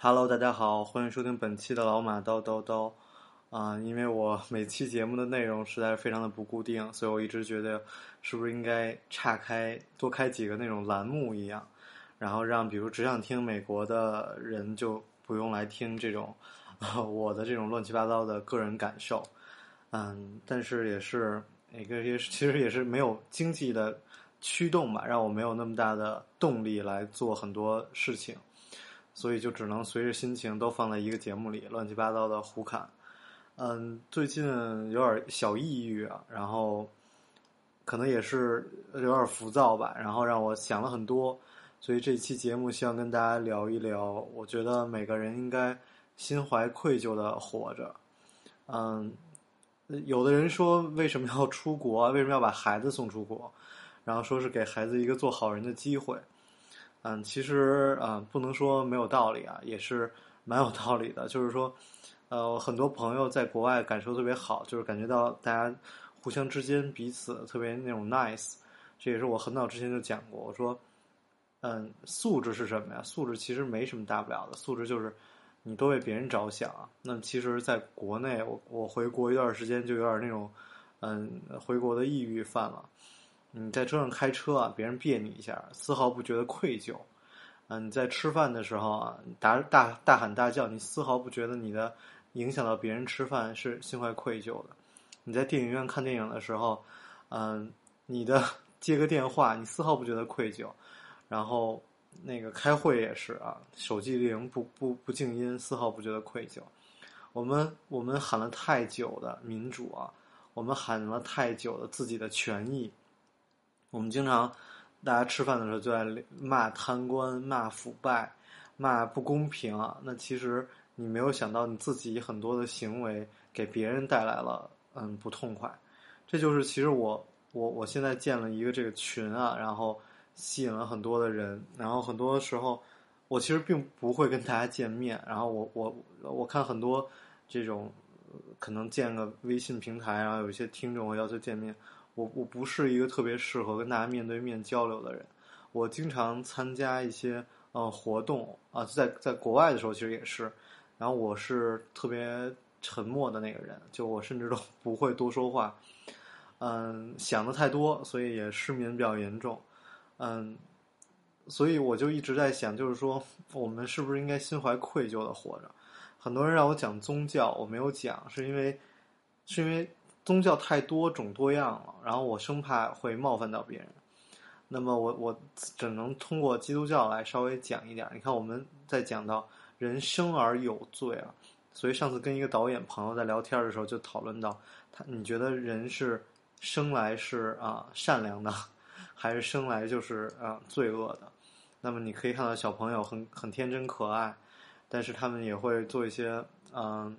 Hello，大家好，欢迎收听本期的老马叨叨叨。啊、因为我 每期节目的内容实在是非常的不固定，所以我一直觉得是不是应该岔开多开几个那种栏目一样，然后让比如只想听美国的人就不用来听这种、呃 我的这种乱七八糟的个人感受。嗯，但是也是一个也是其实也是没有经济的驱动吧，让我没有那么大的动力来做很多事情。所以就只能随着心情都放在一个节目里，乱七八糟的胡侃。嗯，最近有点小抑郁啊，然后可能也是有点浮躁吧，然后让我想了很多。所以这期节目希望跟大家聊一聊，我觉得每个人应该心怀愧疚的活着。嗯，有的人说为什么要出国？为什么要把孩子送出国？然后说是给孩子一个做好人的机会。嗯，其实啊、不能说没有道理啊，也是 蛮有道理的。就是说，呃，很多朋友在国外感受特别好，就是感觉到大家互相之间彼此特别那种 nice。这也是我很早之前就讲过，我说，嗯，素质是什么呀？素质其实没什么大不了的，素质就是你多为别人着想。那其实，在国内，我我回国一段时间就有点那种，嗯，回国的抑郁犯了。你在车上开车啊，别人别你一下，丝毫不觉得愧疚。嗯、你在吃饭的时候啊，大大大喊大叫，你丝毫不觉得你的影响到别人吃饭是心怀愧疚的。你在电影院看电影的时候，嗯、你的接个电话，你丝毫不觉得愧疚。然后那个开会也是啊，手机铃不不不静音，丝毫不觉得愧疚。我们我们喊了太久的民主啊，我们喊了太久的自己的权益。我们经常大家吃饭的时候就在骂贪官、骂腐败、骂不公平啊。那其实你没有想到你自己很多的行为给别人带来了嗯不痛快。这就是其实我我我现在建了一个这个群啊，然后吸引了很多的人，然后很多时候我其实并不会跟大家见面，然后我我我看很多这种可能建个微信平台，然后有一些听众要求见面。我我不是一个特别适合跟大家面对面交流的人，我经常参加一些呃活动啊、在在国外的时候其实也是，然后我是特别沉默的那个人，就我甚至都 不会多说话，嗯，想的太多，所以也失眠比较严重，嗯，所以我就一直在想，就是说我们是不是应该心怀愧疚的活着？很多人让我讲宗教，我没有讲，是因为是因为。宗教太多种多样了，然后我生怕会冒犯到别人，那么我我只能通过基督教来稍微讲一点。你看我们在讲到人生而有罪啊，所以上次跟一个导演朋友在聊天的时候就讨论到，他你觉得人是生来是啊善良的，还是生来就是啊罪恶的？那么你可以看到小朋友很很天真可爱，但是他们也会做一些嗯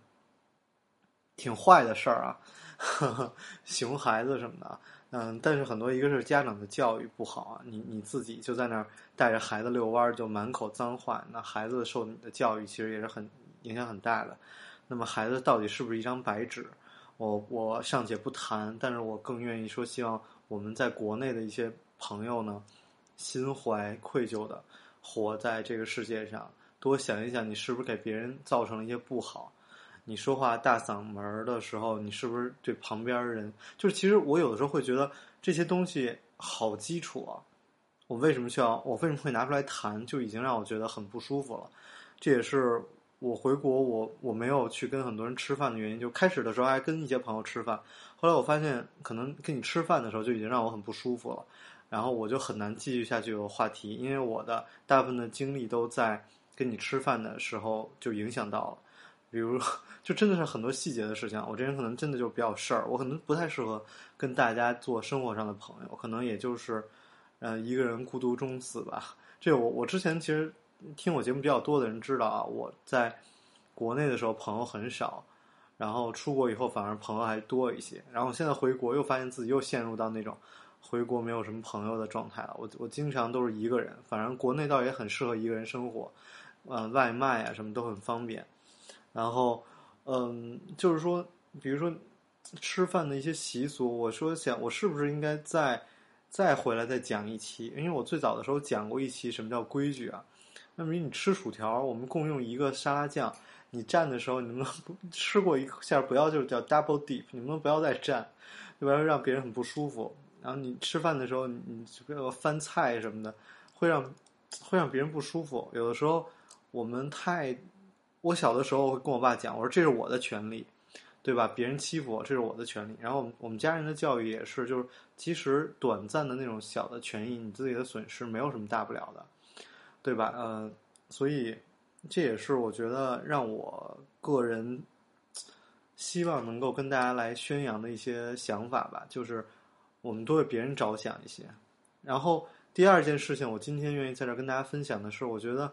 挺坏的事儿啊。呵呵，熊孩子什么的，嗯，但是很多一个是家长的教育不好啊，你你自己就在那儿带着孩子遛弯儿，就满口脏话，那孩子受你的教育其实也是很影响很大的。那么孩子到底是不是一张白纸？我我尚且不谈，但是我更愿意说，希望我们在国内的一些朋友呢，心怀愧疚的活在这个世界上，多想一想，你是不是给别人造成了一些不好。你说话大嗓门儿的时候，你是不是对旁边人？就是其实我有的时候会觉得这些东西好基础啊，我为什么需要？我为什么会拿出来谈？就已经让我觉得很不舒服了。这也是我回国我我没有去跟很多人吃饭的原因。就开始的时候还跟一些朋友吃饭，后来我发现可能跟你吃饭的时候就已经让我很不舒服了，然后我就很难继续下去有话题，因为我的大部分的精力都在跟你吃饭的时候就影响到了。比如，就真的是很多细节的事情。我这人可能真的就比较事儿，我可能不太适合跟大家做生活上的朋友，可能也就是，呃，一个人孤独终死吧。这我我之前其实听我节目比较多的人知道啊，我在国内的时候朋友很少，然后出国以后反而朋友还多一些。然后现在回国又发现自己又陷入到那种回国没有什么朋友的状态了。我我经常都是一个人，反正国内倒也很适合一个人生活，呃，外卖啊什么都很方便。然后，嗯，就是说，比如说吃饭的一些习俗，我说想我是不是应该再再回来再讲一期？因为我最早的时候讲过一期什么叫规矩啊。那么你吃薯条，我们共用一个沙拉酱，你蘸的时候，你能不能吃过一下不要就是叫 double deep？你能不能不要再蘸，要不然让别人很不舒服。然后你吃饭的时候，你不要翻菜什么的，会让会让别人不舒服。有的时候我们太，我小的时候会跟我爸讲，我说这是我的权利，对吧？别人欺负我，这是我的权利。然后我们我们家人的教育也是，就是其实短暂的那种小的权益，你自己的损失没有什么大不了的。对吧？呃，所以这也是我觉得让我个人希望能够跟大家来宣扬的一些想法吧，就是我们多为别人着想一些。然后第二件事情，我今天愿意在这跟大家分享的是，我觉得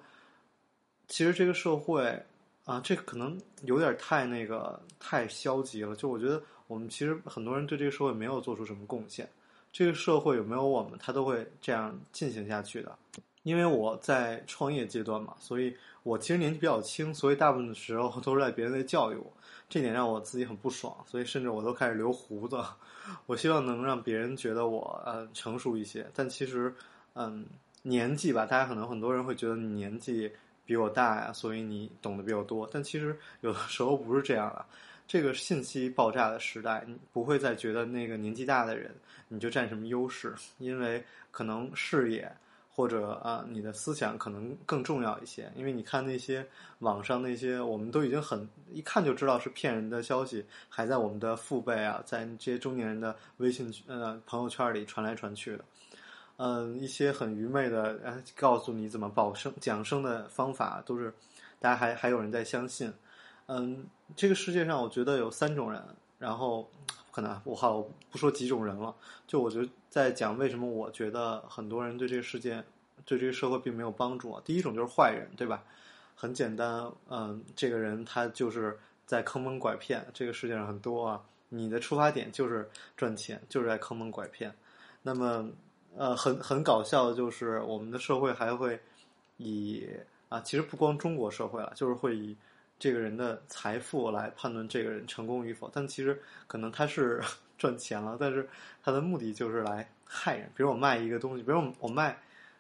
其实这个社会啊，这可能有点太那个太消极了。就我觉得我们其实很多人对这个社会没有做出什么贡献，这个社会有没有我们，它都会这样进行下去的。因为我在创业阶段嘛，所以我其实年纪比较轻，所以大部分的时候都是在别人在教育我，这点让我自己很不爽，所以甚至我都开始留胡子。我希望能让别人觉得我呃成熟一些，但其实嗯年纪吧，大家可能很多人会觉得你年纪比我大呀，所以你懂得比我多，但其实有的时候不是这样的。这个信息爆炸的时代，你不会再觉得那个年纪大的人你就占什么优势，因为可能视野。或者啊，你的思想可能更重要一些，因为你看那些网上那些，我们都已经很一看就知道是骗人的消息，还在我们的父辈啊，在这些中年人的微信呃朋友圈里传来传去的，嗯，一些很愚昧的，呃告诉你怎么保生讲生的方法，都是大家还还有人在相信。嗯，这个世界上我觉得有三种人，然后可能我好不说几种人了，就我觉得。在讲为什么我觉得很多人对这个世界、对这个社会并没有帮助啊。第一种就是坏人，对吧？很简单，嗯，这个人他就是在坑蒙拐骗。这个世界上很多啊，你的出发点就是赚钱，就是在坑蒙拐骗。那么，呃，很很搞笑的就是，我们的社会还会以啊，其实不光中国社会了，就是会以这个人的财富来判断这个人成功与否。但其实可能他是。赚钱了，但是他的目的就是来害人。比如我卖一个东西，比如我我卖，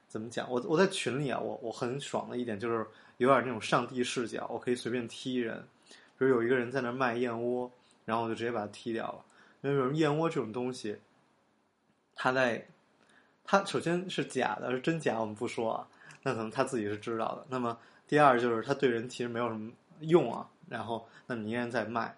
怎么讲？我我在群里啊，我我很爽的一点就是有点那种上帝视角，我可以随便踢人。比如有一个人在那卖燕窝，然后我就直接把他踢掉了。因为？燕窝这种东西，他在他首先是假的，是真假我们不说啊，那可能他自己是知道的。那么第二就是他对人其实没有什么用啊，然后那你依然在卖。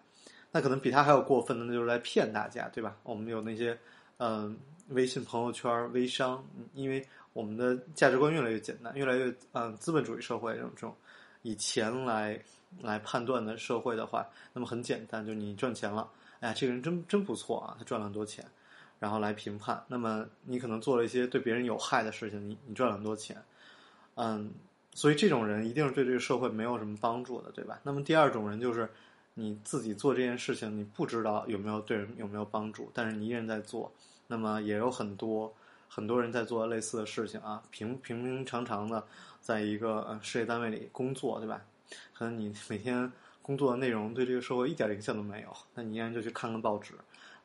那可能比他还要过分的，那就是来骗大家，对吧？我们有那些，嗯，微信朋友圈微商，因为我们的价值观越来越简单，越来越嗯资本主义社会这种这种以钱来来判断的社会的话，那么很简单，就你赚钱了，哎呀，这个人真真不错啊，他赚了很多钱，然后来评判。那么你可能做了一些对别人有害的事情，你你赚了很多钱，嗯，所以这种人一定是对这个社会没有什么帮助的，对吧？那么第二种人就是。你自己做这件事情，你不知道有没有对人有没有帮助，但是你依然在做。那么也有很多很多人在做类似的事情啊，平平平常常的，在一个事业单位里工作，对吧？可能你每天工作的内容对这个社会一点影响都没有，那你依然就去看看报纸，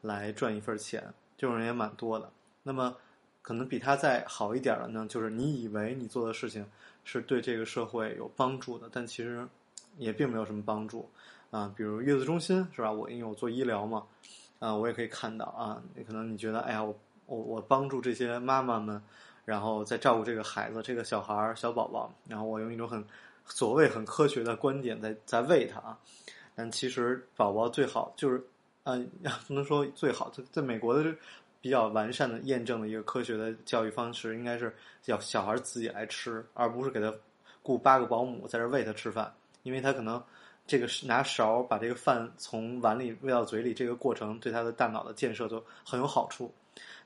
来赚一份钱，这种人也蛮多的。那么可能比他再好一点的呢，就是你以为你做的事情是对这个社会有帮助的，但其实也并没有什么帮助。啊，比如月子中心是吧？我因为我做医疗嘛，啊，我也可以看到啊。可能你觉得，哎呀，我我我帮助这些妈妈们，然后在照顾这个孩子、这个小孩儿、小宝宝，然后我用一种很所谓很科学的观点在在喂他啊。但其实宝宝最好就是，嗯，不能说最好，在在美国的比较完善的验证的一个科学的教育方式，应该是要小孩自己来吃，而不是给他雇八个保姆在这喂他吃饭，因为他可能。这个拿勺把这个饭从碗里喂到嘴里，这个过程对他的大脑的建设都很有好处。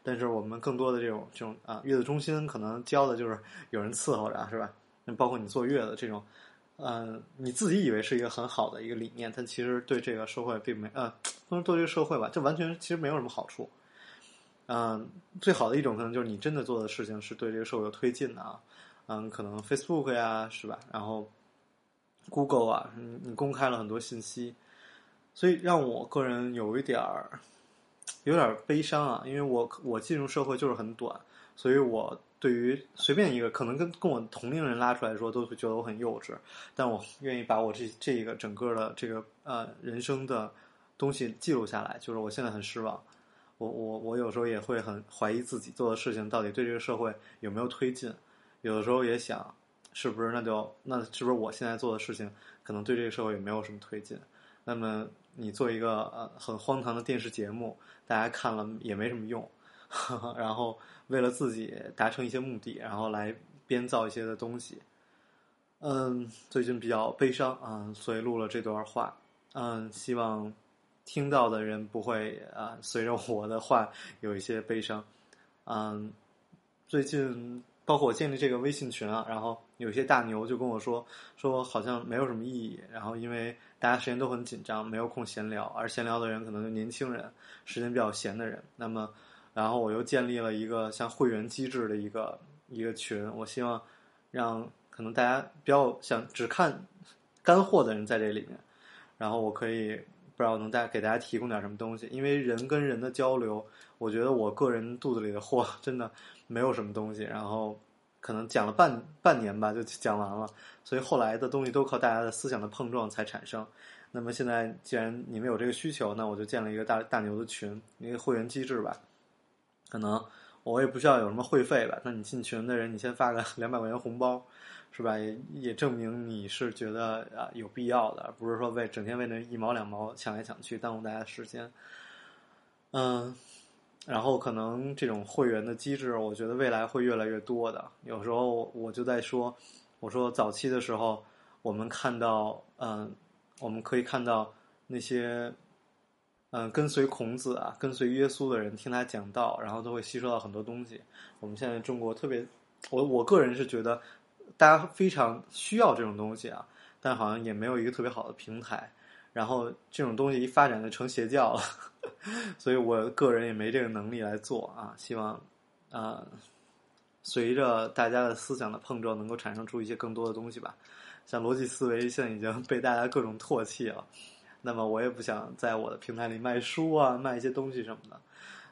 但是我们更多的这种这种啊，月子中心可能教的就是有人伺候着，是吧？那包括你坐月子这种，嗯，你自己以为是一个很好的一个理念，但其实对这个社会并没呃，不能说对这个社会吧，这完全其实没有什么好处。嗯，最好的一种可能就是你真的做的事情是对这个社会有推进的啊。嗯，可能 Facebook 呀，是吧？然后 Google 啊，你你公开了很多信息，所以让我个人有一点儿有点悲伤啊，因为我我进入社会就是很短，所以我对于随便一个可能跟跟我同龄人拉出来说，都会觉得我很幼稚，但我愿意把我这这个整个的这个呃人生的东西记录下来，就是我现在很失望。我我我有时候也会很怀疑自己做的事情到底对这个社会有没有推进，有的时候也想，是不是那就那是不是我现在做的事情可能对这个社会也没有什么推进？那么你做一个呃很荒唐的电视节目，大家看了也没什么用，然后为了自己达成一些目的，然后来编造一些的东西，嗯，最近比较悲伤啊，所以录了这段话，嗯，希望。听到的人不会啊，随着我的话有一些悲伤。嗯，最近包括我建立这个微信群啊，然后有些大牛就跟我说，说好像没有什么意义。然后因为大家时间都很紧张，没有空闲聊，而闲聊的人可能就年轻人，时间比较闲的人。那么，然后我又建立了一个像会员机制的一个一个群，我希望让可能大家不要想只看干货的人在这里面，然后我可以。不知道能大给大家提供点什么东西，因为人跟人的交流，我觉得我个人肚子里的货真的没有什么东西，然后可能讲了半半年吧就讲完了，所以后来的东西都靠大家的思想的碰撞才产生。那么现在既然你们有这个需求，那我就建了一个大大牛的群，一个会员机制吧。可能我也不需要有什么会费吧，那你进群的人，你先发个两百块钱红包。是吧？也也证明你是觉得啊有必要的，不是说为整天为那一毛两毛抢来抢去耽误大家时间。嗯，然后可能这种会员的机制，我觉得未来会越来越多的。有时候我就在说，我说早期的时候，我们看到，嗯，我们可以看到那些，嗯，跟随孔子啊，跟随耶稣的人听他讲道，然后都会吸收到很多东西。我们现在中国特别，我我个人是觉得。大家非常需要这种东西啊，但好像也没有一个特别好的平台。然后这种东西一发展就成邪教了，所以我个人也没这个能力来做啊。希望啊，随着大家的思想的碰撞，能够产生出一些更多的东西吧。像逻辑思维现在已经被大家各种唾弃了，那么我也不想在我的平台里卖书啊，卖一些东西什么的。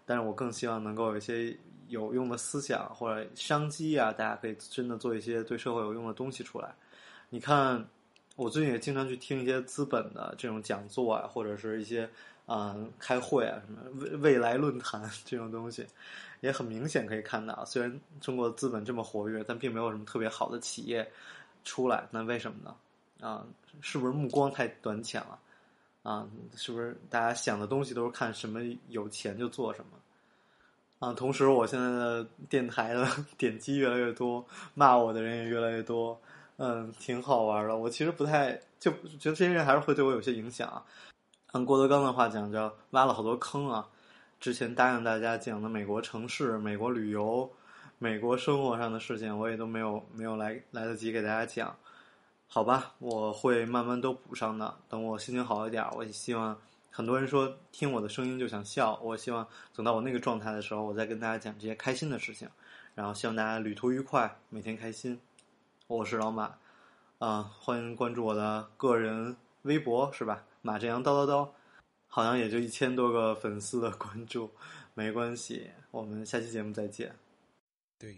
但是我更希望能够有一些。有用的思想或者商机啊，大家可以真的做一些对社会有用的东西出来。你看，我最近也经常去听一些资本的这种讲座啊，或者是一些嗯开会啊什么未未来论坛 这种东西，也很明显可以看到，虽然中国资本这么活跃，但并没有什么特别好的企业出来。那为什么呢？啊，是不是目光太短浅了？啊，是不是大家想的东西都是看什么有钱就做什么？啊，同时我现在的电台的点击越来越多，骂我的人也越来越多，嗯，挺好玩的。我其实不太就觉得这些人还是会对我有些影响。按郭德纲的话讲，叫挖了好多坑啊。之前答应大家讲的美国城市、美国旅游、美国生活上的事情，我也都没有没有来来得及给大家讲。好吧，我会慢慢都补上的。等我心情好一点，我也希望。很多人说听我的声音就想笑，我希望等到我那个状态的时候，我再跟大家讲这些开心的事情，然后希望大家旅途愉快，每天开心。我是老马，啊，欢迎关注我的个人微博，是吧？马振阳叨叨叨，好像也就一千多个粉丝的关注，没关系，我们下期节目再见。对。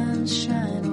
sunshine.